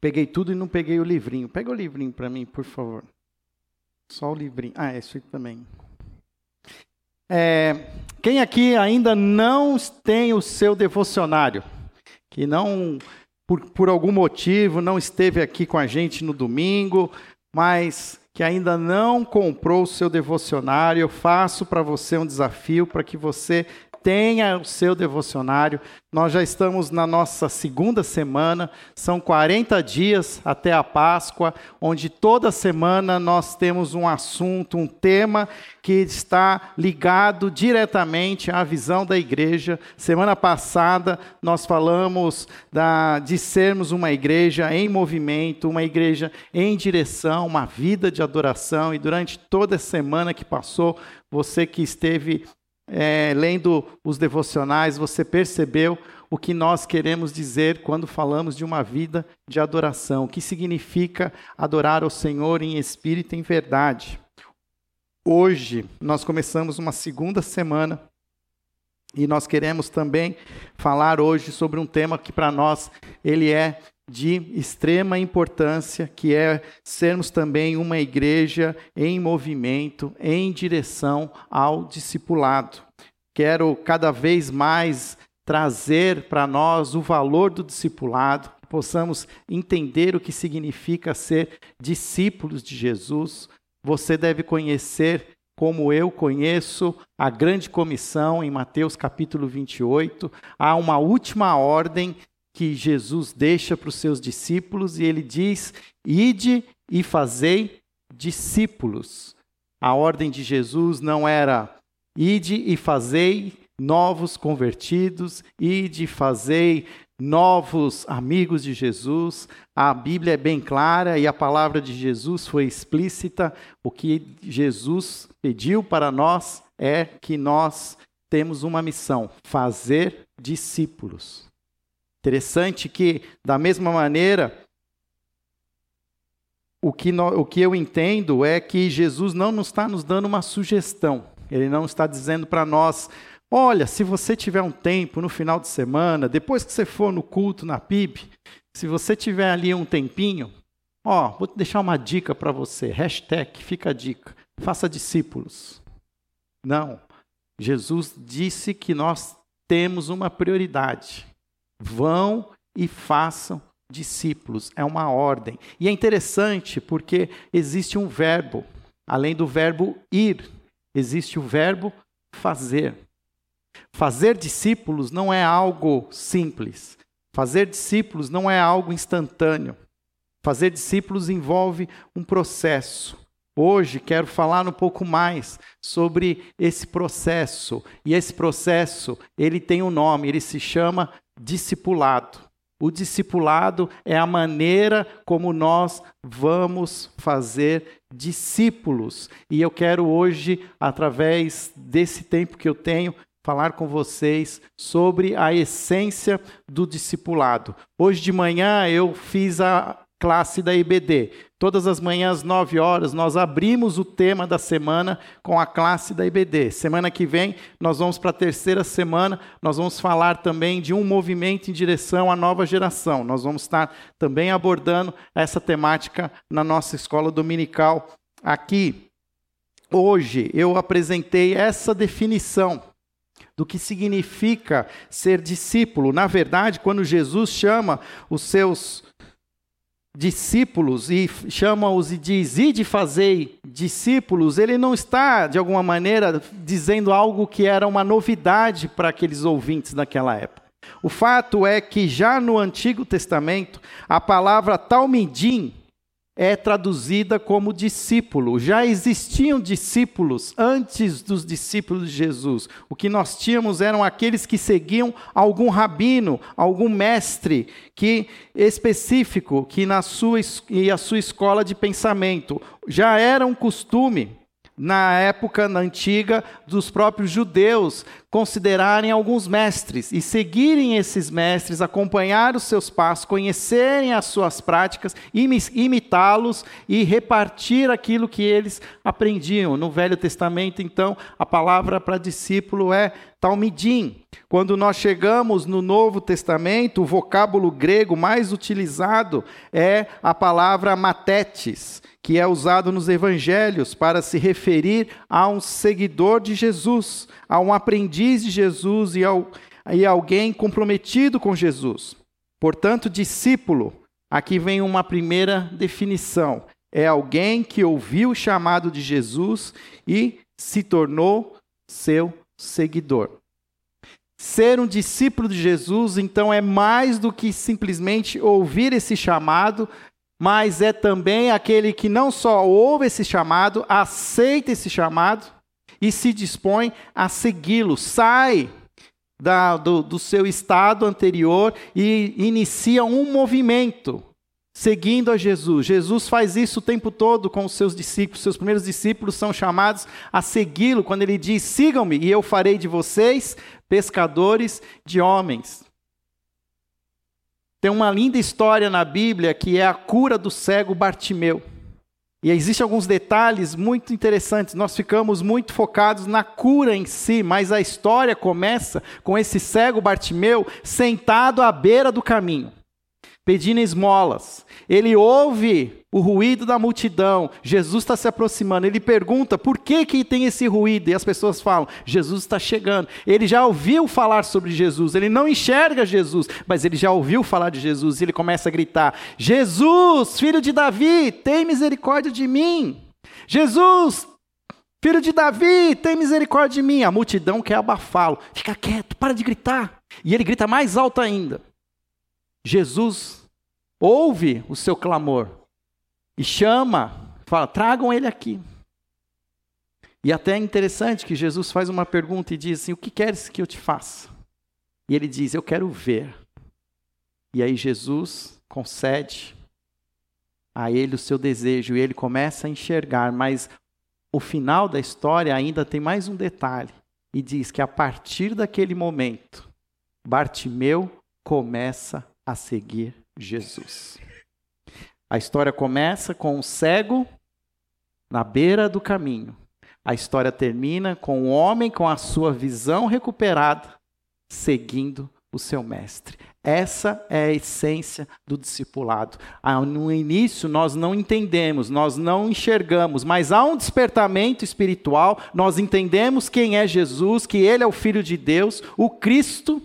Peguei tudo e não peguei o livrinho. Pega o livrinho para mim, por favor. Só o livrinho. Ah, isso aqui também. É, quem aqui ainda não tem o seu devocionário? Que não, por, por algum motivo, não esteve aqui com a gente no domingo, mas que ainda não comprou o seu devocionário, eu faço para você um desafio para que você tenha o seu devocionário. Nós já estamos na nossa segunda semana, são 40 dias até a Páscoa, onde toda semana nós temos um assunto, um tema que está ligado diretamente à visão da igreja. Semana passada nós falamos da, de sermos uma igreja em movimento, uma igreja em direção, uma vida de adoração, e durante toda a semana que passou, você que esteve é, lendo os devocionais, você percebeu o que nós queremos dizer quando falamos de uma vida de adoração, o que significa adorar ao Senhor em espírito e em verdade. Hoje nós começamos uma segunda semana e nós queremos também falar hoje sobre um tema que para nós ele é de extrema importância, que é sermos também uma igreja em movimento, em direção ao discipulado. Quero cada vez mais trazer para nós o valor do discipulado, que possamos entender o que significa ser discípulos de Jesus. Você deve conhecer como eu conheço a grande comissão em Mateus capítulo 28, há uma última ordem que Jesus deixa para os seus discípulos e ele diz: Ide e fazei discípulos. A ordem de Jesus não era ide e fazei novos convertidos, ide e fazei novos amigos de Jesus. A Bíblia é bem clara e a palavra de Jesus foi explícita. O que Jesus pediu para nós é que nós temos uma missão: fazer discípulos. Interessante que, da mesma maneira, o que, no, o que eu entendo é que Jesus não nos está nos dando uma sugestão. Ele não está dizendo para nós, olha, se você tiver um tempo no final de semana, depois que você for no culto na PIB, se você tiver ali um tempinho, ó, vou deixar uma dica para você, hashtag, fica a dica, faça discípulos. Não, Jesus disse que nós temos uma prioridade. Vão e façam discípulos. É uma ordem. E é interessante porque existe um verbo. Além do verbo ir, existe o verbo fazer. Fazer discípulos não é algo simples. Fazer discípulos não é algo instantâneo. Fazer discípulos envolve um processo. Hoje quero falar um pouco mais sobre esse processo. E esse processo, ele tem um nome, ele se chama discipulado. O discipulado é a maneira como nós vamos fazer discípulos. E eu quero hoje, através desse tempo que eu tenho, falar com vocês sobre a essência do discipulado. Hoje de manhã eu fiz a classe da IBD. Todas as manhãs, 9 horas, nós abrimos o tema da semana com a classe da IBD. Semana que vem, nós vamos para a terceira semana, nós vamos falar também de um movimento em direção à nova geração. Nós vamos estar também abordando essa temática na nossa escola dominical aqui. Hoje eu apresentei essa definição do que significa ser discípulo. Na verdade, quando Jesus chama os seus discípulos e chama-os e diz: Ide fazei discípulos, ele não está, de alguma maneira, dizendo algo que era uma novidade para aqueles ouvintes daquela época. O fato é que já no Antigo Testamento, a palavra talmidim é traduzida como discípulo. Já existiam discípulos antes dos discípulos de Jesus. O que nós tínhamos eram aqueles que seguiam algum rabino, algum mestre que específico que na sua e a sua escola de pensamento. Já era um costume na época na antiga dos próprios judeus considerarem alguns mestres e seguirem esses mestres, acompanhar os seus passos, conhecerem as suas práticas, imitá-los e repartir aquilo que eles aprendiam. No Velho Testamento, então, a palavra para discípulo é talmidim. Quando nós chegamos no Novo Testamento, o vocábulo grego mais utilizado é a palavra matetes, que é usado nos evangelhos para se referir a um seguidor de Jesus, a um aprendiz de Jesus e, ao, e alguém comprometido com Jesus. Portanto, discípulo, aqui vem uma primeira definição: é alguém que ouviu o chamado de Jesus e se tornou seu seguidor. Ser um discípulo de Jesus, então, é mais do que simplesmente ouvir esse chamado, mas é também aquele que não só ouve esse chamado, aceita esse chamado e se dispõe a segui-lo. Sai da, do, do seu estado anterior e inicia um movimento seguindo a Jesus. Jesus faz isso o tempo todo com os seus discípulos. Seus primeiros discípulos são chamados a segui-lo quando ele diz: Sigam-me e eu farei de vocês pescadores de homens. Tem uma linda história na Bíblia que é a cura do cego Bartimeu. E existem alguns detalhes muito interessantes. Nós ficamos muito focados na cura em si, mas a história começa com esse cego Bartimeu sentado à beira do caminho pedindo esmolas. Ele ouve o ruído da multidão. Jesus está se aproximando. Ele pergunta por que, que tem esse ruído. E as pessoas falam: Jesus está chegando. Ele já ouviu falar sobre Jesus. Ele não enxerga Jesus, mas ele já ouviu falar de Jesus. E ele começa a gritar: Jesus, filho de Davi, tem misericórdia de mim. Jesus, filho de Davi, tem misericórdia de mim. A multidão quer abafá-lo. Fica quieto, para de gritar. E ele grita mais alto ainda. Jesus ouve o seu clamor e chama, fala: tragam ele aqui. E até é interessante que Jesus faz uma pergunta e diz assim: O que queres que eu te faça? E ele diz: Eu quero ver. E aí Jesus concede a ele o seu desejo e ele começa a enxergar, mas o final da história ainda tem mais um detalhe e diz que a partir daquele momento Bartimeu começa a seguir Jesus. A história começa com o cego na beira do caminho. A história termina com o homem com a sua visão recuperada, seguindo o seu mestre. Essa é a essência do discipulado. Ah, no início nós não entendemos, nós não enxergamos, mas há um despertamento espiritual, nós entendemos quem é Jesus, que ele é o filho de Deus, o Cristo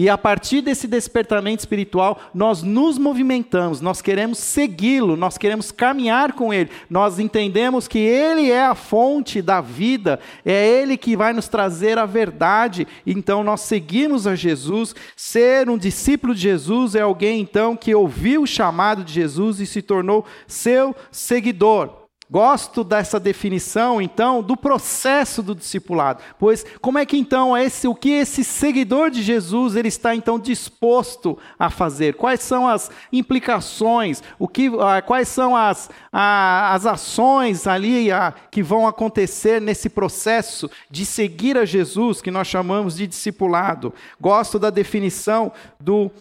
e a partir desse despertamento espiritual, nós nos movimentamos, nós queremos segui-lo, nós queremos caminhar com ele. Nós entendemos que ele é a fonte da vida, é ele que vai nos trazer a verdade. Então nós seguimos a Jesus. Ser um discípulo de Jesus é alguém então que ouviu o chamado de Jesus e se tornou seu seguidor. Gosto dessa definição, então, do processo do discipulado. Pois como é que então esse, o que esse seguidor de Jesus ele está então disposto a fazer? Quais são as implicações? O que, ah, quais são as, as ações ali que vão acontecer nesse processo de seguir a Jesus que nós chamamos de discipulado? Gosto da definição do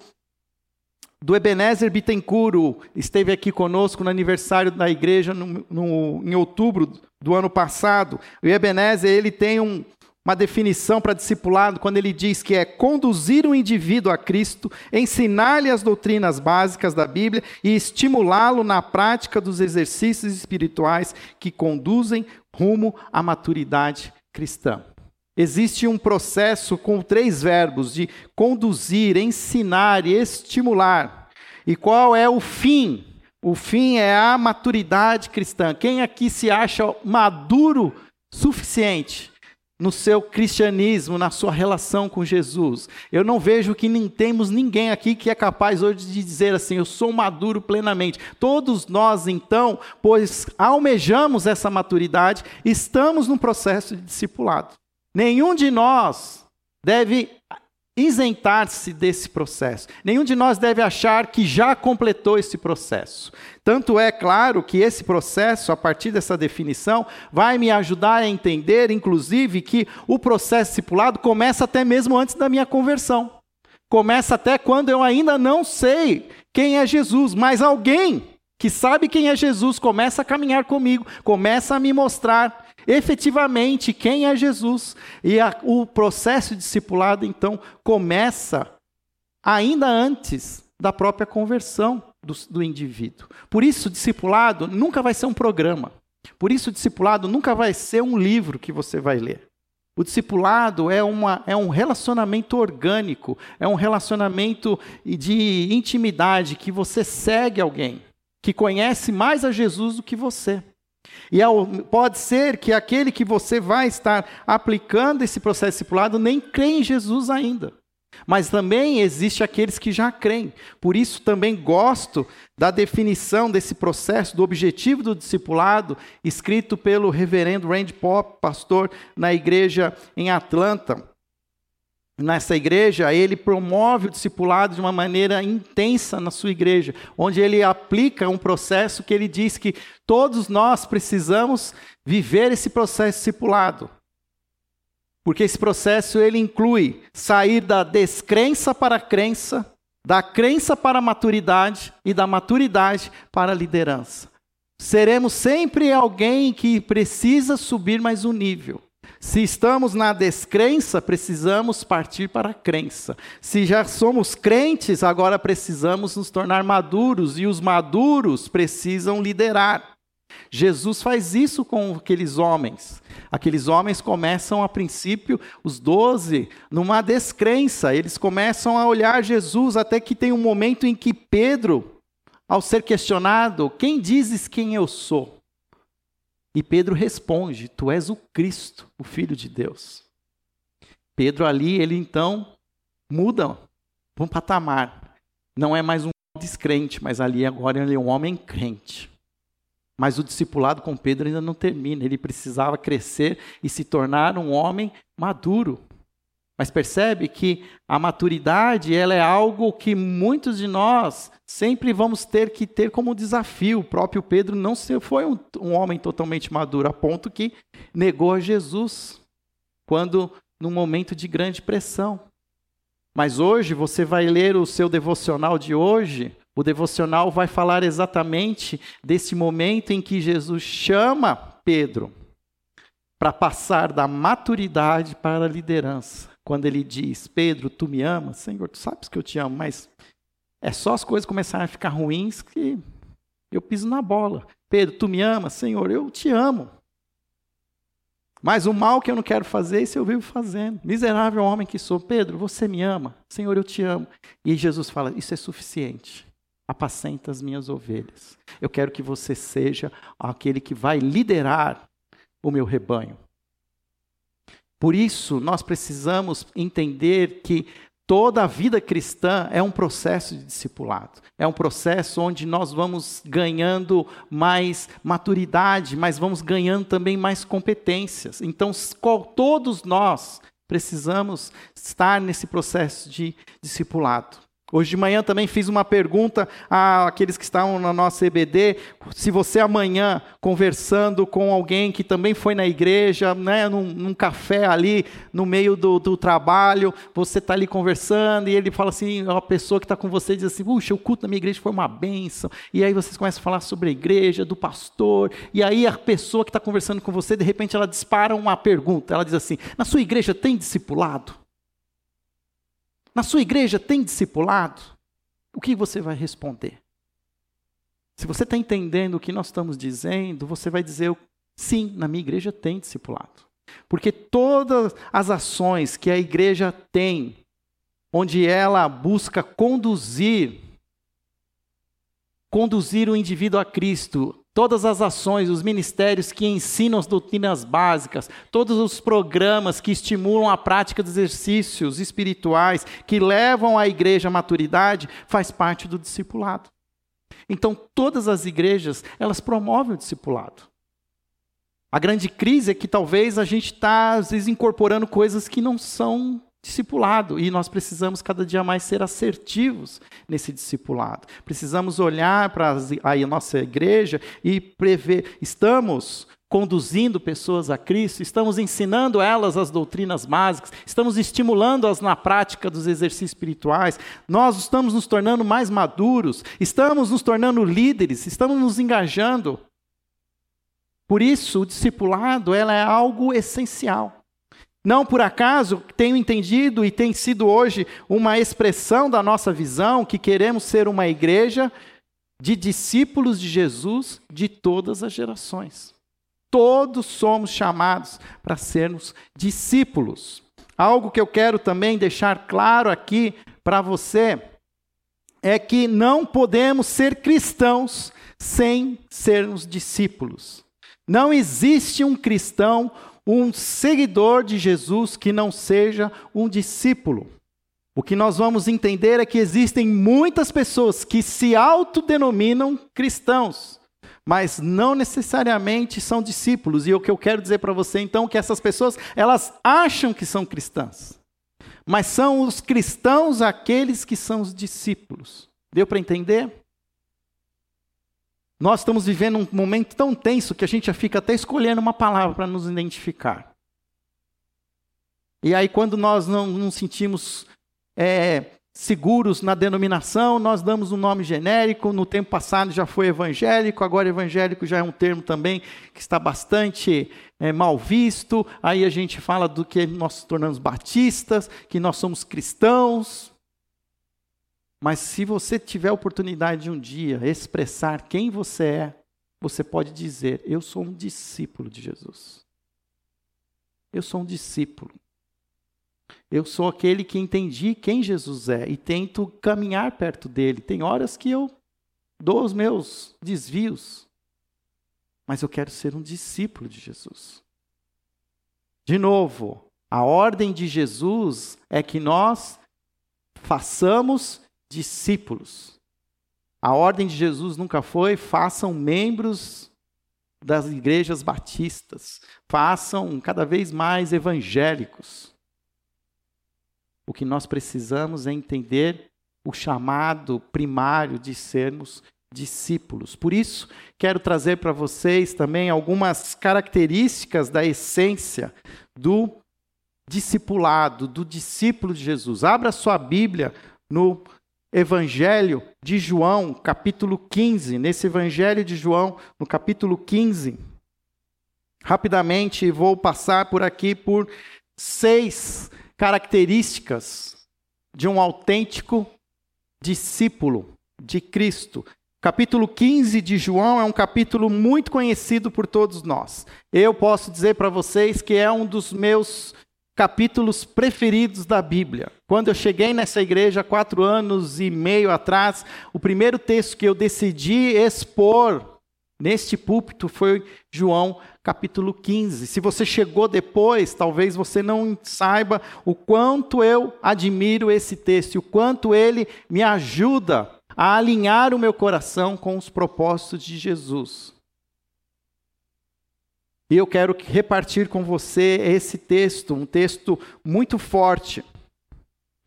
do Ebenezer Bittencourt, esteve aqui conosco no aniversário da igreja no, no, em outubro do ano passado. O Ebenezer ele tem um, uma definição para discipulado quando ele diz que é conduzir o indivíduo a Cristo, ensinar-lhe as doutrinas básicas da Bíblia e estimulá-lo na prática dos exercícios espirituais que conduzem rumo à maturidade cristã. Existe um processo com três verbos de conduzir, ensinar e estimular. E qual é o fim? O fim é a maturidade cristã. Quem aqui se acha maduro suficiente no seu cristianismo, na sua relação com Jesus? Eu não vejo que nem temos ninguém aqui que é capaz hoje de dizer assim: eu sou maduro plenamente. Todos nós, então, pois almejamos essa maturidade, estamos num processo de discipulado. Nenhum de nós deve isentar-se desse processo. Nenhum de nós deve achar que já completou esse processo. Tanto é claro que esse processo, a partir dessa definição, vai me ajudar a entender, inclusive, que o processo discipulado começa até mesmo antes da minha conversão. Começa até quando eu ainda não sei quem é Jesus, mas alguém que sabe quem é Jesus começa a caminhar comigo, começa a me mostrar efetivamente quem é Jesus. E a, o processo discipulado, então, começa ainda antes da própria conversão do, do indivíduo. Por isso, discipulado nunca vai ser um programa. Por isso, discipulado nunca vai ser um livro que você vai ler. O discipulado é, uma, é um relacionamento orgânico, é um relacionamento de intimidade que você segue alguém, que conhece mais a Jesus do que você. E pode ser que aquele que você vai estar aplicando esse processo discipulado nem crê em Jesus ainda. Mas também existe aqueles que já creem. Por isso também gosto da definição desse processo, do objetivo do discipulado, escrito pelo reverendo Randy Pop, pastor na igreja em Atlanta. Nessa igreja, ele promove o discipulado de uma maneira intensa na sua igreja, onde ele aplica um processo que ele diz que todos nós precisamos viver esse processo discipulado. Porque esse processo ele inclui sair da descrença para a crença, da crença para a maturidade e da maturidade para a liderança. Seremos sempre alguém que precisa subir mais um nível. Se estamos na descrença, precisamos partir para a crença. Se já somos crentes, agora precisamos nos tornar maduros e os maduros precisam liderar. Jesus faz isso com aqueles homens. Aqueles homens começam, a princípio, os doze, numa descrença. Eles começam a olhar Jesus, até que tem um momento em que Pedro, ao ser questionado, quem dizes quem eu sou? E Pedro responde: Tu és o Cristo, o Filho de Deus. Pedro ali, ele então muda para um patamar. Não é mais um descrente, mas ali agora ele é um homem crente. Mas o discipulado com Pedro ainda não termina. Ele precisava crescer e se tornar um homem maduro. Mas percebe que a maturidade ela é algo que muitos de nós sempre vamos ter que ter como desafio. O próprio Pedro não foi um, um homem totalmente maduro, a ponto que negou a Jesus quando num momento de grande pressão. Mas hoje você vai ler o seu devocional de hoje, o devocional vai falar exatamente desse momento em que Jesus chama Pedro para passar da maturidade para a liderança. Quando ele diz: Pedro, tu me amas? Senhor, tu sabes que eu te amo, mas é só as coisas começarem a ficar ruins que eu piso na bola. Pedro, tu me amas? Senhor, eu te amo. Mas o mal que eu não quero fazer, isso eu vivo fazendo. Miserável homem que sou. Pedro, você me ama? Senhor, eu te amo. E Jesus fala: Isso é suficiente apacenta as minhas ovelhas. Eu quero que você seja aquele que vai liderar o meu rebanho. Por isso, nós precisamos entender que toda a vida cristã é um processo de discipulado. É um processo onde nós vamos ganhando mais maturidade, mas vamos ganhando também mais competências. Então, todos nós precisamos estar nesse processo de discipulado. Hoje de manhã também fiz uma pergunta àqueles que estavam na nossa EBD, se você amanhã conversando com alguém que também foi na igreja, né, num, num café ali no meio do, do trabalho, você está ali conversando e ele fala assim, a pessoa que está com você diz assim, puxa, o culto da minha igreja foi uma bênção, e aí vocês começam a falar sobre a igreja, do pastor, e aí a pessoa que está conversando com você, de repente ela dispara uma pergunta, ela diz assim, na sua igreja tem discipulado? Na sua igreja tem discipulado? O que você vai responder? Se você está entendendo o que nós estamos dizendo, você vai dizer: sim, na minha igreja tem discipulado. Porque todas as ações que a igreja tem, onde ela busca conduzir, conduzir o indivíduo a Cristo, todas as ações, os ministérios que ensinam as doutrinas básicas, todos os programas que estimulam a prática de exercícios espirituais, que levam a igreja à maturidade, faz parte do discipulado. Então, todas as igrejas, elas promovem o discipulado. A grande crise é que talvez a gente está, às vezes, incorporando coisas que não são discipulado e nós precisamos cada dia mais ser assertivos nesse discipulado. Precisamos olhar para a nossa igreja e prever, estamos conduzindo pessoas a Cristo, estamos ensinando elas as doutrinas básicas, estamos estimulando-as na prática dos exercícios espirituais, nós estamos nos tornando mais maduros, estamos nos tornando líderes, estamos nos engajando. Por isso, o discipulado ela é algo essencial. Não por acaso tenho entendido e tem sido hoje uma expressão da nossa visão que queremos ser uma igreja de discípulos de Jesus de todas as gerações. Todos somos chamados para sermos discípulos. Algo que eu quero também deixar claro aqui para você é que não podemos ser cristãos sem sermos discípulos. Não existe um cristão, um seguidor de Jesus que não seja um discípulo. O que nós vamos entender é que existem muitas pessoas que se autodenominam cristãos, mas não necessariamente são discípulos. E o que eu quero dizer para você então é que essas pessoas, elas acham que são cristãs. Mas são os cristãos aqueles que são os discípulos. Deu para entender? Nós estamos vivendo um momento tão tenso que a gente já fica até escolhendo uma palavra para nos identificar. E aí, quando nós não nos sentimos é, seguros na denominação, nós damos um nome genérico. No tempo passado já foi evangélico, agora evangélico já é um termo também que está bastante é, mal visto. Aí a gente fala do que nós tornamos batistas, que nós somos cristãos. Mas se você tiver a oportunidade de um dia expressar quem você é, você pode dizer: Eu sou um discípulo de Jesus. Eu sou um discípulo. Eu sou aquele que entendi quem Jesus é e tento caminhar perto dele. Tem horas que eu dou os meus desvios, mas eu quero ser um discípulo de Jesus. De novo, a ordem de Jesus é que nós façamos discípulos. A ordem de Jesus nunca foi façam membros das igrejas batistas, façam cada vez mais evangélicos. O que nós precisamos é entender o chamado primário de sermos discípulos. Por isso, quero trazer para vocês também algumas características da essência do discipulado, do discípulo de Jesus. Abra sua Bíblia no Evangelho de João, capítulo 15. Nesse Evangelho de João, no capítulo 15. Rapidamente vou passar por aqui por seis características de um autêntico discípulo de Cristo. Capítulo 15 de João é um capítulo muito conhecido por todos nós. Eu posso dizer para vocês que é um dos meus capítulos preferidos da Bíblia. Quando eu cheguei nessa igreja quatro anos e meio atrás, o primeiro texto que eu decidi expor neste púlpito foi João capítulo 15. Se você chegou depois, talvez você não saiba o quanto eu admiro esse texto, o quanto ele me ajuda a alinhar o meu coração com os propósitos de Jesus. E eu quero repartir com você esse texto, um texto muito forte,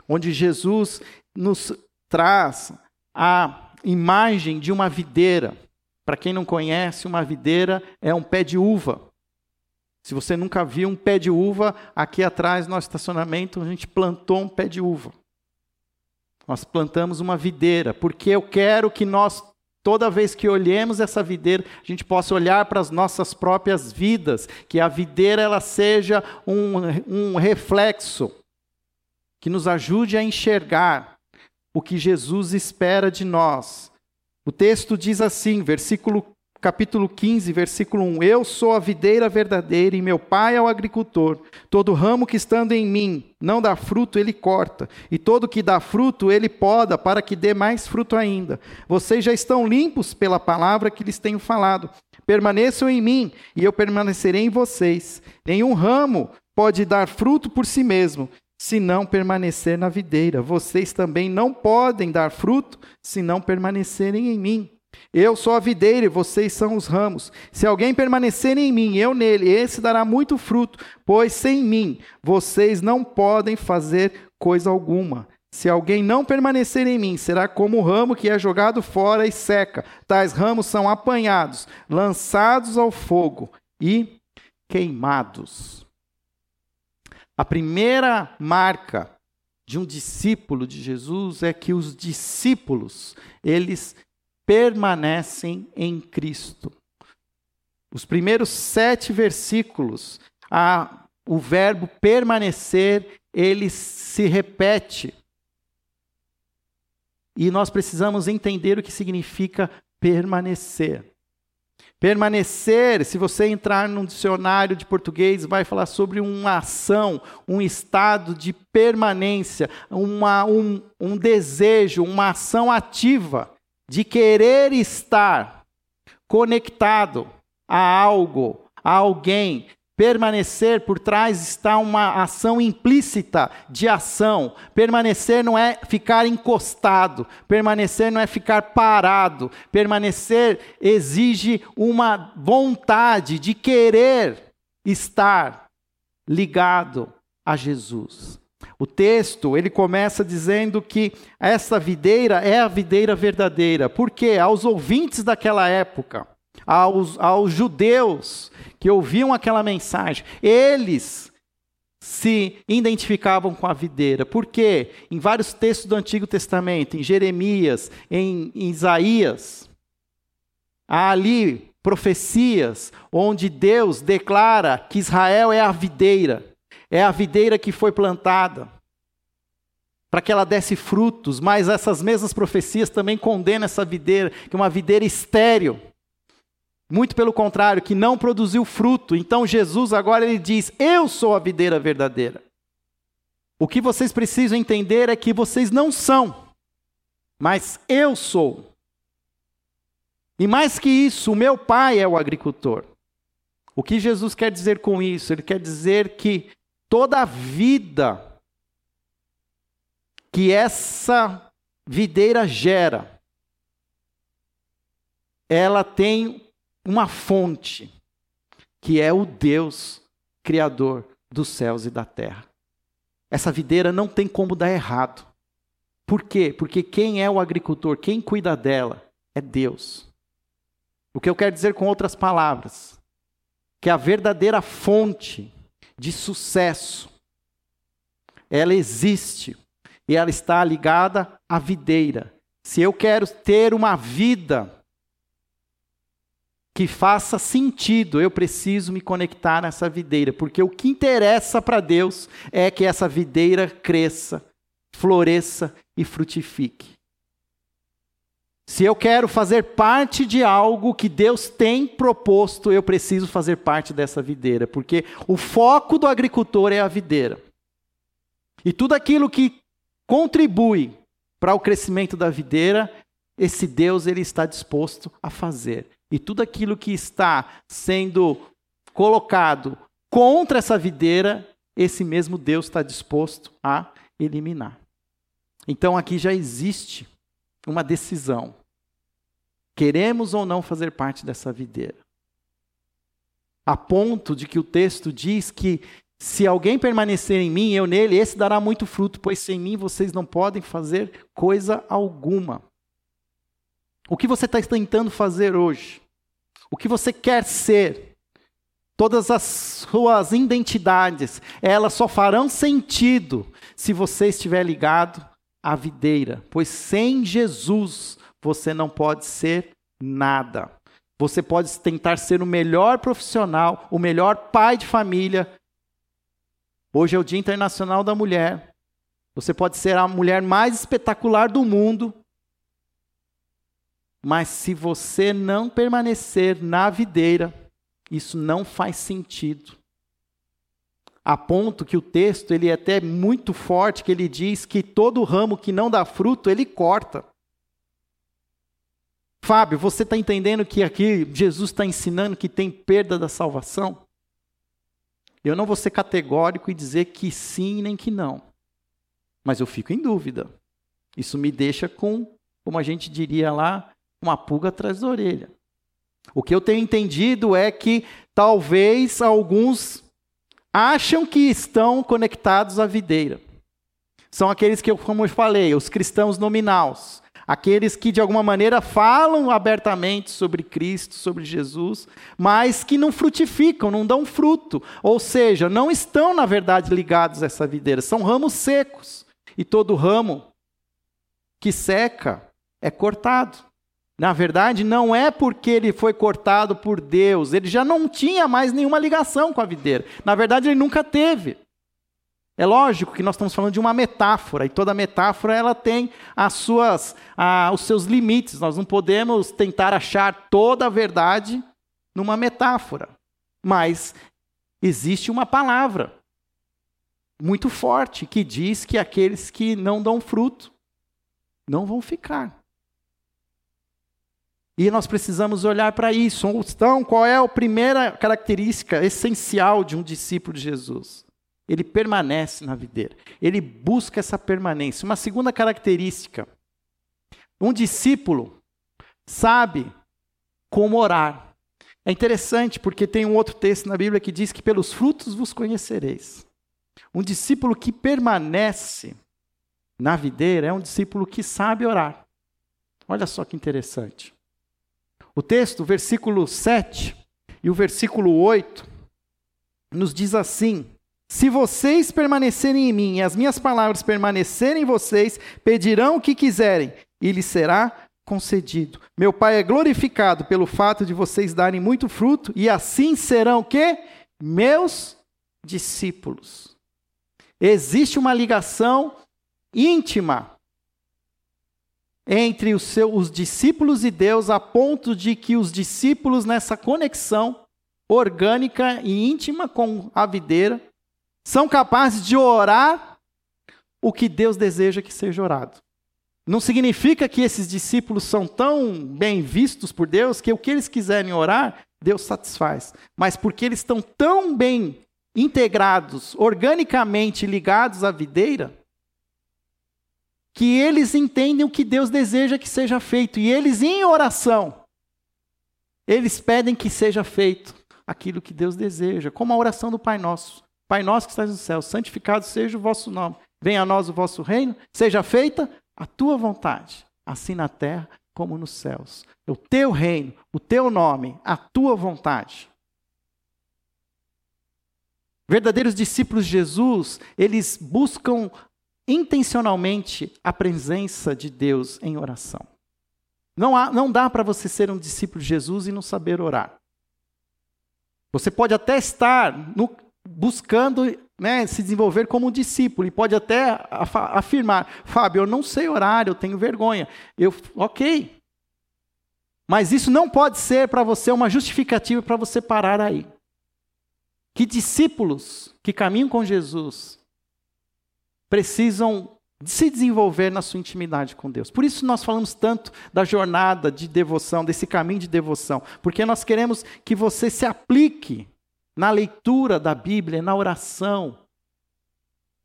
onde Jesus nos traz a imagem de uma videira. Para quem não conhece, uma videira é um pé de uva. Se você nunca viu um pé de uva, aqui atrás no estacionamento a gente plantou um pé de uva. Nós plantamos uma videira, porque eu quero que nós, toda vez que olhemos essa videira, a gente possa olhar para as nossas próprias vidas, que a videira ela seja um, um reflexo que nos ajude a enxergar o que Jesus espera de nós. O texto diz assim, versículo capítulo 15, versículo 1: Eu sou a videira verdadeira e meu pai é o agricultor. Todo ramo que estando em mim não dá fruto, ele corta, e todo que dá fruto, ele poda, para que dê mais fruto ainda. Vocês já estão limpos pela palavra que lhes tenho falado. Permaneçam em mim, e eu permanecerei em vocês. Nenhum ramo pode dar fruto por si mesmo, se não permanecer na videira. Vocês também não podem dar fruto se não permanecerem em mim. Eu sou a videira e vocês são os ramos. Se alguém permanecer em mim, eu nele, esse dará muito fruto, pois sem mim vocês não podem fazer coisa alguma. Se alguém não permanecer em mim, será como o ramo que é jogado fora e seca. Tais ramos são apanhados, lançados ao fogo e queimados. A primeira marca de um discípulo de Jesus é que os discípulos, eles permanecem em Cristo. Os primeiros sete versículos, a, o verbo permanecer, ele se repete. E nós precisamos entender o que significa permanecer. Permanecer, se você entrar num dicionário de português, vai falar sobre uma ação, um estado de permanência, uma, um, um desejo, uma ação ativa de querer estar conectado a algo, a alguém, Permanecer por trás está uma ação implícita de ação. Permanecer não é ficar encostado, permanecer não é ficar parado. Permanecer exige uma vontade de querer estar ligado a Jesus. O texto, ele começa dizendo que essa videira é a videira verdadeira. Por quê? Aos ouvintes daquela época, aos, aos judeus que ouviam aquela mensagem, eles se identificavam com a videira. Por quê? Em vários textos do Antigo Testamento, em Jeremias, em, em Isaías, há ali profecias onde Deus declara que Israel é a videira, é a videira que foi plantada para que ela desse frutos, mas essas mesmas profecias também condenam essa videira, que é uma videira estéril. Muito pelo contrário, que não produziu fruto. Então Jesus agora ele diz: Eu sou a videira verdadeira. O que vocês precisam entender é que vocês não são, mas eu sou. E mais que isso, o meu pai é o agricultor. O que Jesus quer dizer com isso? Ele quer dizer que toda a vida que essa videira gera, ela tem uma fonte, que é o Deus Criador dos céus e da terra. Essa videira não tem como dar errado. Por quê? Porque quem é o agricultor, quem cuida dela, é Deus. O que eu quero dizer com outras palavras, que a verdadeira fonte de sucesso, ela existe e ela está ligada à videira. Se eu quero ter uma vida que faça sentido, eu preciso me conectar nessa videira, porque o que interessa para Deus é que essa videira cresça, floresça e frutifique. Se eu quero fazer parte de algo que Deus tem proposto, eu preciso fazer parte dessa videira, porque o foco do agricultor é a videira. E tudo aquilo que contribui para o crescimento da videira, esse Deus ele está disposto a fazer. E tudo aquilo que está sendo colocado contra essa videira, esse mesmo Deus está disposto a eliminar. Então aqui já existe uma decisão. Queremos ou não fazer parte dessa videira? A ponto de que o texto diz que se alguém permanecer em mim, eu nele, esse dará muito fruto, pois sem mim vocês não podem fazer coisa alguma. O que você está tentando fazer hoje? o que você quer ser, todas as suas identidades, elas só farão sentido se você estiver ligado à videira, pois sem Jesus você não pode ser nada. Você pode tentar ser o melhor profissional, o melhor pai de família. Hoje é o Dia Internacional da Mulher. Você pode ser a mulher mais espetacular do mundo, mas se você não permanecer na videira, isso não faz sentido. A ponto que o texto ele é até muito forte, que ele diz que todo ramo que não dá fruto, ele corta. Fábio, você está entendendo que aqui Jesus está ensinando que tem perda da salvação? Eu não vou ser categórico e dizer que sim nem que não. Mas eu fico em dúvida. Isso me deixa com, como a gente diria lá, uma pulga atrás da orelha. O que eu tenho entendido é que talvez alguns acham que estão conectados à videira. São aqueles que, como eu falei, os cristãos nominais. Aqueles que de alguma maneira falam abertamente sobre Cristo, sobre Jesus, mas que não frutificam, não dão fruto. Ou seja, não estão, na verdade, ligados a essa videira. São ramos secos. E todo ramo que seca é cortado. Na verdade, não é porque ele foi cortado por Deus, ele já não tinha mais nenhuma ligação com a videira. Na verdade, ele nunca teve. É lógico que nós estamos falando de uma metáfora, e toda metáfora ela tem as suas, os seus limites. Nós não podemos tentar achar toda a verdade numa metáfora. Mas existe uma palavra muito forte que diz que aqueles que não dão fruto não vão ficar. E nós precisamos olhar para isso. Então, qual é a primeira característica essencial de um discípulo de Jesus? Ele permanece na videira. Ele busca essa permanência. Uma segunda característica: um discípulo sabe como orar. É interessante porque tem um outro texto na Bíblia que diz que pelos frutos vos conhecereis. Um discípulo que permanece na videira é um discípulo que sabe orar. Olha só que interessante. O texto, versículo 7 e o versículo 8, nos diz assim: Se vocês permanecerem em mim e as minhas palavras permanecerem em vocês, pedirão o que quiserem e lhes será concedido. Meu Pai é glorificado pelo fato de vocês darem muito fruto e assim serão o quê? Meus discípulos. Existe uma ligação íntima entre os, os discípulos e Deus, a ponto de que os discípulos, nessa conexão orgânica e íntima com a videira, são capazes de orar o que Deus deseja que seja orado. Não significa que esses discípulos são tão bem vistos por Deus que o que eles quiserem orar, Deus satisfaz. Mas porque eles estão tão bem integrados, organicamente ligados à videira, que eles entendem o que Deus deseja que seja feito. E eles, em oração, eles pedem que seja feito aquilo que Deus deseja, como a oração do Pai Nosso. Pai nosso que estás no céu, santificado seja o vosso nome. Venha a nós o vosso reino, seja feita a tua vontade, assim na terra como nos céus. O teu reino, o teu nome, a tua vontade. Verdadeiros discípulos de Jesus, eles buscam intencionalmente a presença de Deus em oração. Não, há, não dá para você ser um discípulo de Jesus e não saber orar. Você pode até estar no, buscando né, se desenvolver como um discípulo e pode até afirmar: Fábio, eu não sei orar, eu tenho vergonha. Eu, ok. Mas isso não pode ser para você uma justificativa para você parar aí. Que discípulos que caminham com Jesus precisam se desenvolver na sua intimidade com Deus. Por isso nós falamos tanto da jornada de devoção, desse caminho de devoção, porque nós queremos que você se aplique na leitura da Bíblia, na oração,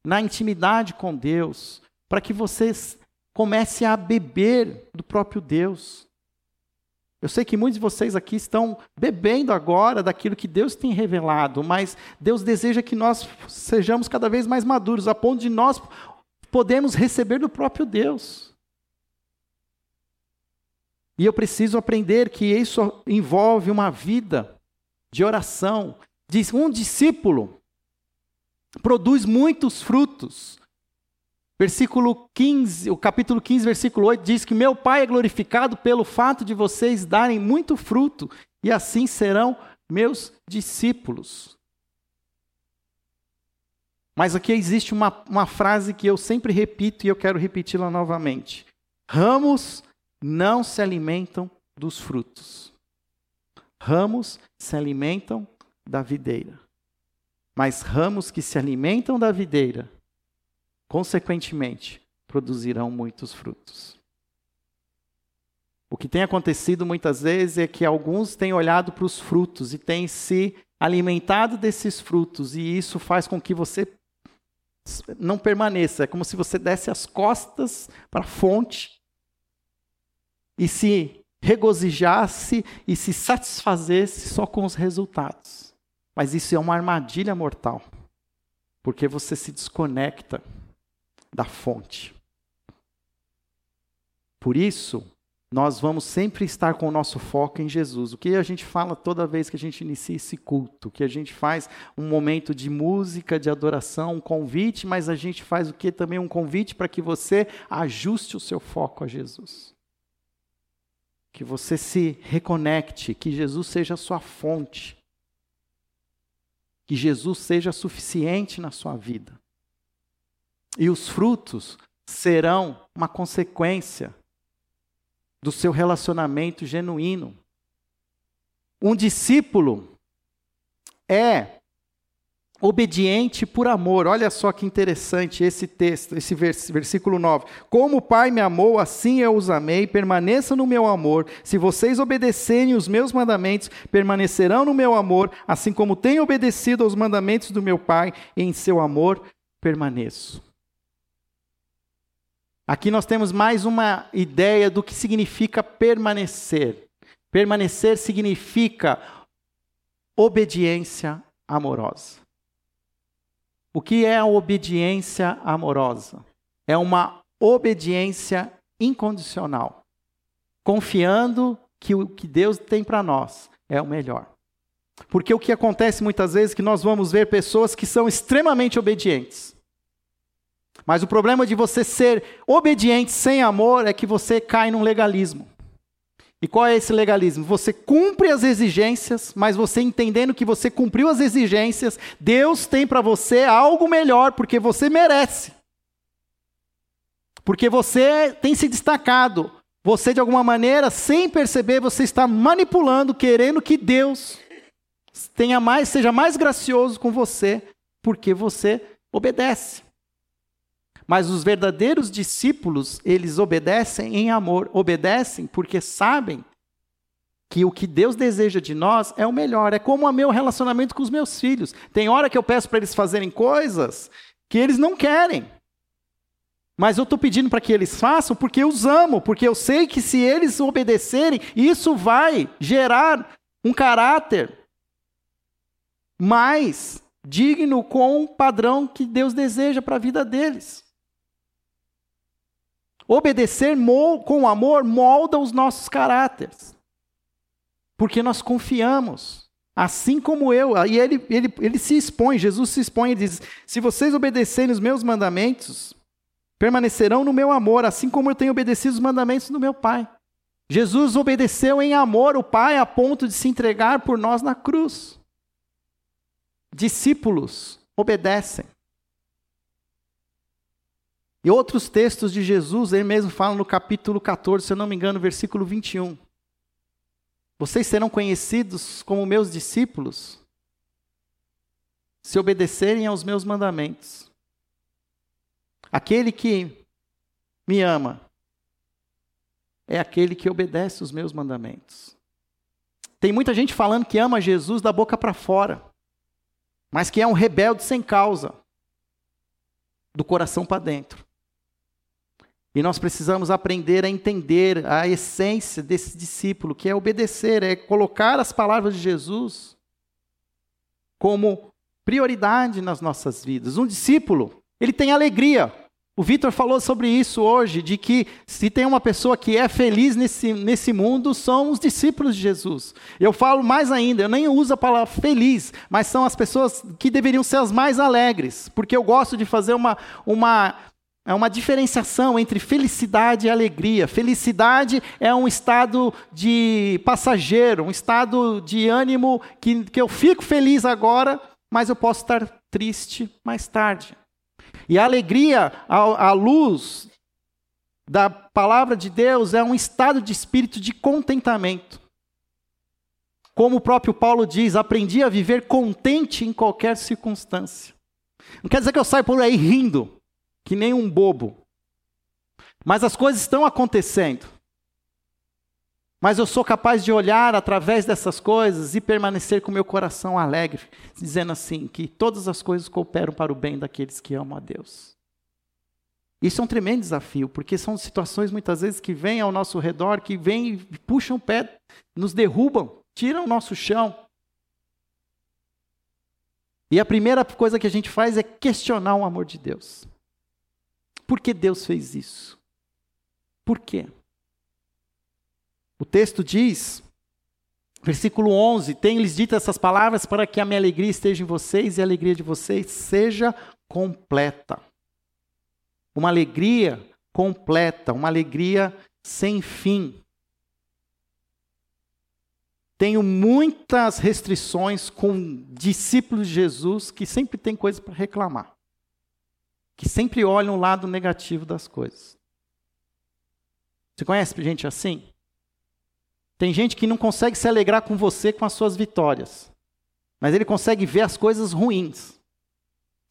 na intimidade com Deus, para que você comece a beber do próprio Deus. Eu sei que muitos de vocês aqui estão bebendo agora daquilo que Deus tem revelado, mas Deus deseja que nós sejamos cada vez mais maduros, a ponto de nós podermos receber do próprio Deus. E eu preciso aprender que isso envolve uma vida de oração. Diz um discípulo produz muitos frutos. Versículo 15, o capítulo 15, versículo 8 diz que meu Pai é glorificado pelo fato de vocês darem muito fruto, e assim serão meus discípulos. Mas aqui existe uma, uma frase que eu sempre repito e eu quero repeti-la novamente. Ramos não se alimentam dos frutos. Ramos se alimentam da videira. Mas ramos que se alimentam da videira, consequentemente, produzirão muitos frutos. O que tem acontecido muitas vezes é que alguns têm olhado para os frutos e têm se alimentado desses frutos, e isso faz com que você não permaneça. É como se você desse as costas para a fonte e se regozijasse e se satisfazesse só com os resultados. Mas isso é uma armadilha mortal, porque você se desconecta da fonte. Por isso, nós vamos sempre estar com o nosso foco em Jesus. O que a gente fala toda vez que a gente inicia esse culto, que a gente faz um momento de música, de adoração, um convite, mas a gente faz o que também um convite para que você ajuste o seu foco a Jesus que você se reconecte, que Jesus seja a sua fonte, que Jesus seja suficiente na sua vida. E os frutos serão uma consequência do seu relacionamento genuíno. Um discípulo é obediente por amor. Olha só que interessante esse texto, esse versículo 9. Como o Pai me amou, assim eu os amei, permaneçam no meu amor. Se vocês obedecerem os meus mandamentos, permanecerão no meu amor, assim como tenho obedecido aos mandamentos do meu Pai, em seu amor permaneço. Aqui nós temos mais uma ideia do que significa permanecer. Permanecer significa obediência amorosa. O que é a obediência amorosa? É uma obediência incondicional, confiando que o que Deus tem para nós é o melhor. Porque o que acontece muitas vezes é que nós vamos ver pessoas que são extremamente obedientes. Mas o problema de você ser obediente sem amor é que você cai num legalismo. E qual é esse legalismo? Você cumpre as exigências, mas você entendendo que você cumpriu as exigências, Deus tem para você algo melhor, porque você merece. Porque você tem se destacado. Você, de alguma maneira, sem perceber, você está manipulando, querendo que Deus tenha mais, seja mais gracioso com você, porque você obedece. Mas os verdadeiros discípulos, eles obedecem em amor, obedecem porque sabem que o que Deus deseja de nós é o melhor. É como o meu relacionamento com os meus filhos. Tem hora que eu peço para eles fazerem coisas que eles não querem. Mas eu estou pedindo para que eles façam porque eu os amo, porque eu sei que se eles obedecerem, isso vai gerar um caráter mais digno com o padrão que Deus deseja para a vida deles. Obedecer com amor molda os nossos caráteres. Porque nós confiamos. Assim como eu. E ele, ele, ele se expõe, Jesus se expõe e diz: Se vocês obedecerem os meus mandamentos, permanecerão no meu amor, assim como eu tenho obedecido os mandamentos do meu Pai. Jesus obedeceu em amor o Pai a ponto de se entregar por nós na cruz. Discípulos obedecem. E outros textos de Jesus, ele mesmo fala no capítulo 14, se eu não me engano, versículo 21. Vocês serão conhecidos como meus discípulos se obedecerem aos meus mandamentos. Aquele que me ama é aquele que obedece os meus mandamentos. Tem muita gente falando que ama Jesus da boca para fora, mas que é um rebelde sem causa, do coração para dentro. E nós precisamos aprender a entender a essência desse discípulo, que é obedecer, é colocar as palavras de Jesus como prioridade nas nossas vidas. Um discípulo, ele tem alegria. O Vitor falou sobre isso hoje, de que se tem uma pessoa que é feliz nesse, nesse mundo, são os discípulos de Jesus. Eu falo mais ainda, eu nem uso a palavra feliz, mas são as pessoas que deveriam ser as mais alegres, porque eu gosto de fazer uma, uma é uma diferenciação entre felicidade e alegria. Felicidade é um estado de passageiro, um estado de ânimo que, que eu fico feliz agora, mas eu posso estar triste mais tarde. E a alegria, à luz da palavra de Deus, é um estado de espírito de contentamento. Como o próprio Paulo diz, aprendi a viver contente em qualquer circunstância. Não quer dizer que eu saio por aí rindo que nem um bobo. Mas as coisas estão acontecendo. Mas eu sou capaz de olhar através dessas coisas e permanecer com meu coração alegre, dizendo assim: que todas as coisas cooperam para o bem daqueles que amam a Deus. Isso é um tremendo desafio, porque são situações muitas vezes que vêm ao nosso redor, que vêm e puxam o pé, nos derrubam, tiram o nosso chão. E a primeira coisa que a gente faz é questionar o amor de Deus. Por que Deus fez isso? Por quê? O texto diz, versículo 11: Tenho-lhes dito essas palavras para que a minha alegria esteja em vocês e a alegria de vocês seja completa. Uma alegria completa, uma alegria sem fim. tenho muitas restrições com discípulos de Jesus que sempre tem coisa para reclamar. Que sempre olham o lado negativo das coisas. Você conhece gente assim? Tem gente que não consegue se alegrar com você com as suas vitórias, mas ele consegue ver as coisas ruins.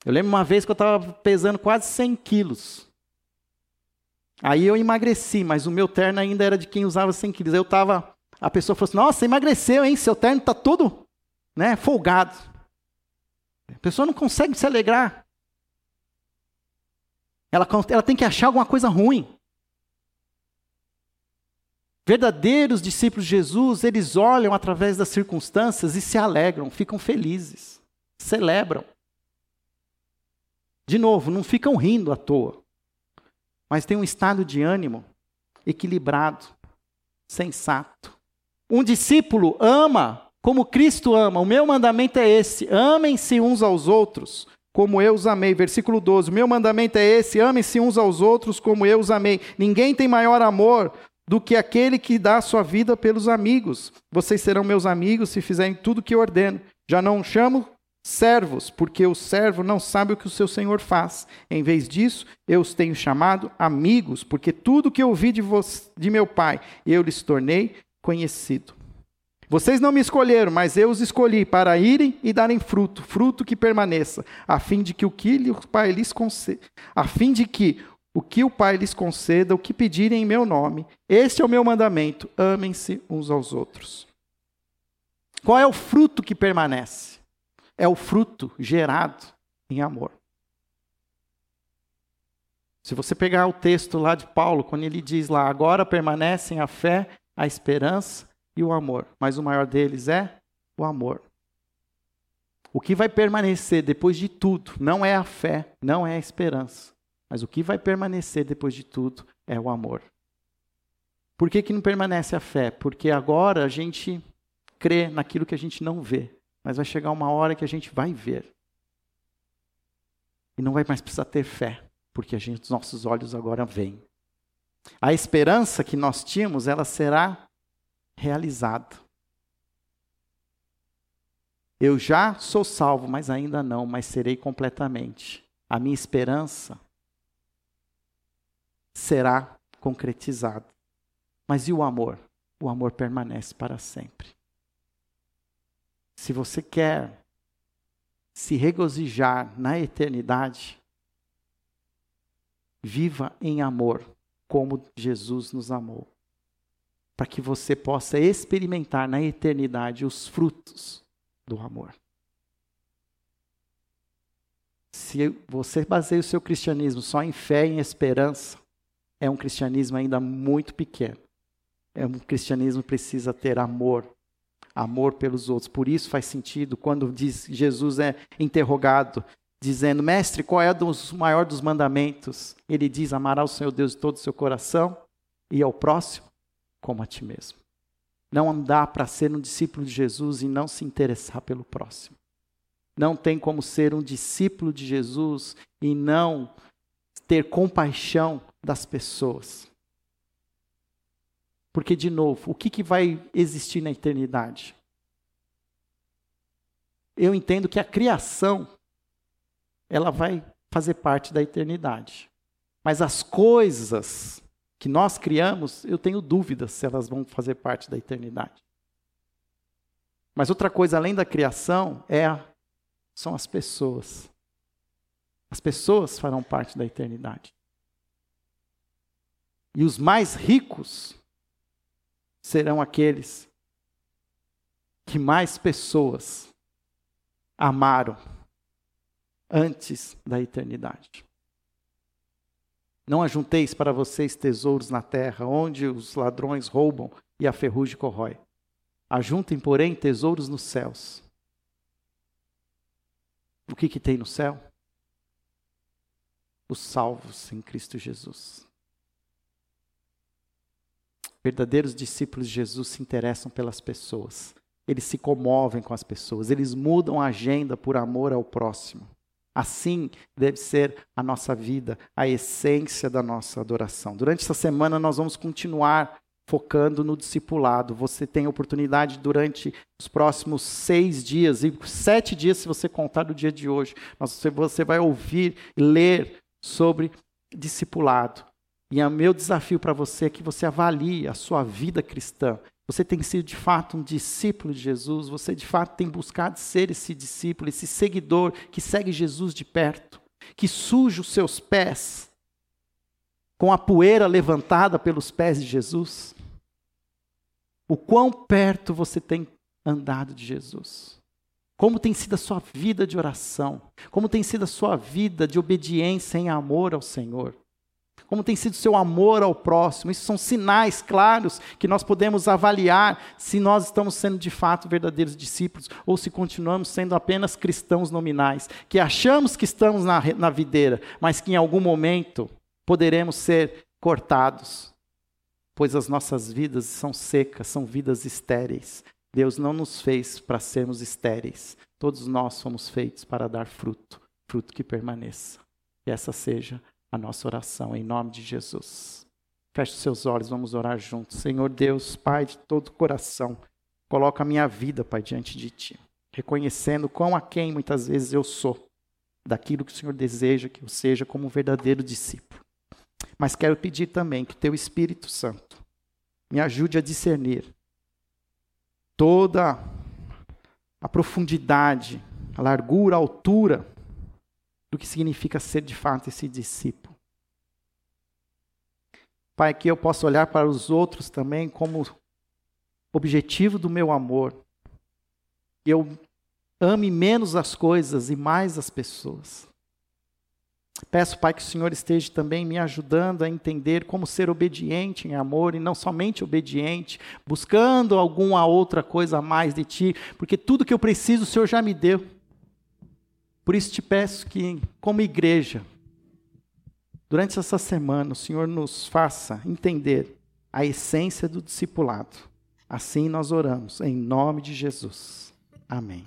Eu lembro uma vez que eu estava pesando quase 100 quilos. Aí eu emagreci, mas o meu terno ainda era de quem usava 100 quilos. Eu estava a pessoa falou assim: Nossa, emagreceu, hein? Seu terno está todo né, folgado. A pessoa não consegue se alegrar. Ela, ela tem que achar alguma coisa ruim. Verdadeiros discípulos de Jesus, eles olham através das circunstâncias e se alegram, ficam felizes, celebram. De novo, não ficam rindo à toa, mas têm um estado de ânimo equilibrado, sensato. Um discípulo ama como Cristo ama. O meu mandamento é esse: amem-se uns aos outros, como eu os amei. Versículo 12: O meu mandamento é esse: amem-se uns aos outros, como eu os amei. Ninguém tem maior amor do que aquele que dá a sua vida pelos amigos. Vocês serão meus amigos se fizerem tudo o que eu ordeno. Já não chamo servos, porque o servo não sabe o que o seu senhor faz. Em vez disso, eu os tenho chamado amigos, porque tudo que eu ouvi de, de meu pai, eu lhes tornei conhecido. Vocês não me escolheram, mas eu os escolhi para irem e darem fruto, fruto que permaneça, a fim de que o que o Pai lhes conceda, a fim de que o que o Pai lhes conceda, o que pedirem em meu nome. Este é o meu mandamento: amem-se uns aos outros. Qual é o fruto que permanece? É o fruto gerado em amor. Se você pegar o texto lá de Paulo, quando ele diz lá, agora permanecem a fé, a esperança e o amor. Mas o maior deles é o amor. O que vai permanecer depois de tudo não é a fé, não é a esperança. Mas o que vai permanecer depois de tudo é o amor. Por que, que não permanece a fé? Porque agora a gente crê naquilo que a gente não vê. Mas vai chegar uma hora que a gente vai ver. E não vai mais precisar ter fé, porque a gente, os nossos olhos agora veem. A esperança que nós tínhamos, ela será realizada. Eu já sou salvo, mas ainda não, mas serei completamente. A minha esperança será concretizada. Mas e o amor? O amor permanece para sempre. Se você quer se regozijar na eternidade, viva em amor como Jesus nos amou, para que você possa experimentar na eternidade os frutos do amor. Se você baseia o seu cristianismo só em fé e em esperança, é um cristianismo ainda muito pequeno. É um cristianismo que precisa ter amor, amor pelos outros. Por isso faz sentido quando diz Jesus é interrogado dizendo: Mestre, qual é o maior dos mandamentos? Ele diz: Amará o Senhor Deus de todo o seu coração e ao próximo como a ti mesmo. Não dá para ser um discípulo de Jesus e não se interessar pelo próximo. Não tem como ser um discípulo de Jesus e não ter compaixão das pessoas. Porque, de novo, o que, que vai existir na eternidade? Eu entendo que a criação ela vai fazer parte da eternidade. Mas as coisas que nós criamos, eu tenho dúvidas se elas vão fazer parte da eternidade. Mas outra coisa além da criação é a, são as pessoas. As pessoas farão parte da eternidade. E os mais ricos serão aqueles que mais pessoas amaram antes da eternidade. Não ajunteis para vocês tesouros na terra, onde os ladrões roubam e a ferrugem corrói. Ajuntem, porém, tesouros nos céus. O que, que tem no céu? Os salvos em Cristo Jesus. Verdadeiros discípulos de Jesus se interessam pelas pessoas. Eles se comovem com as pessoas. Eles mudam a agenda por amor ao próximo. Assim deve ser a nossa vida, a essência da nossa adoração. Durante essa semana nós vamos continuar focando no discipulado. Você tem oportunidade durante os próximos seis dias, e sete dias, se você contar do dia de hoje, você vai ouvir e ler sobre discipulado. E o meu desafio para você é que você avalie a sua vida cristã. Você tem sido de fato um discípulo de Jesus, você de fato tem buscado ser esse discípulo, esse seguidor que segue Jesus de perto, que suja os seus pés com a poeira levantada pelos pés de Jesus. O quão perto você tem andado de Jesus? Como tem sido a sua vida de oração? Como tem sido a sua vida de obediência em amor ao Senhor? Como tem sido seu amor ao próximo? Isso são sinais claros que nós podemos avaliar se nós estamos sendo de fato verdadeiros discípulos ou se continuamos sendo apenas cristãos nominais, que achamos que estamos na, na videira, mas que em algum momento poderemos ser cortados, pois as nossas vidas são secas, são vidas estéreis. Deus não nos fez para sermos estéreis. Todos nós fomos feitos para dar fruto, fruto que permaneça. Que essa seja a nossa oração, em nome de Jesus. Feche seus olhos, vamos orar juntos. Senhor Deus, Pai de todo coração, coloca a minha vida, Pai, diante de Ti, reconhecendo quão a quem muitas vezes eu sou, daquilo que o Senhor deseja que eu seja como um verdadeiro discípulo. Mas quero pedir também que Teu Espírito Santo me ajude a discernir toda a profundidade, a largura, a altura do que significa ser de fato esse discípulo. Pai, que eu possa olhar para os outros também como objetivo do meu amor. Eu ame menos as coisas e mais as pessoas. Peço, Pai, que o Senhor esteja também me ajudando a entender como ser obediente em amor e não somente obediente, buscando alguma outra coisa a mais de Ti, porque tudo que eu preciso o Senhor já me deu. Por isso te peço que, como igreja, durante essa semana, o Senhor nos faça entender a essência do discipulado. Assim nós oramos, em nome de Jesus. Amém.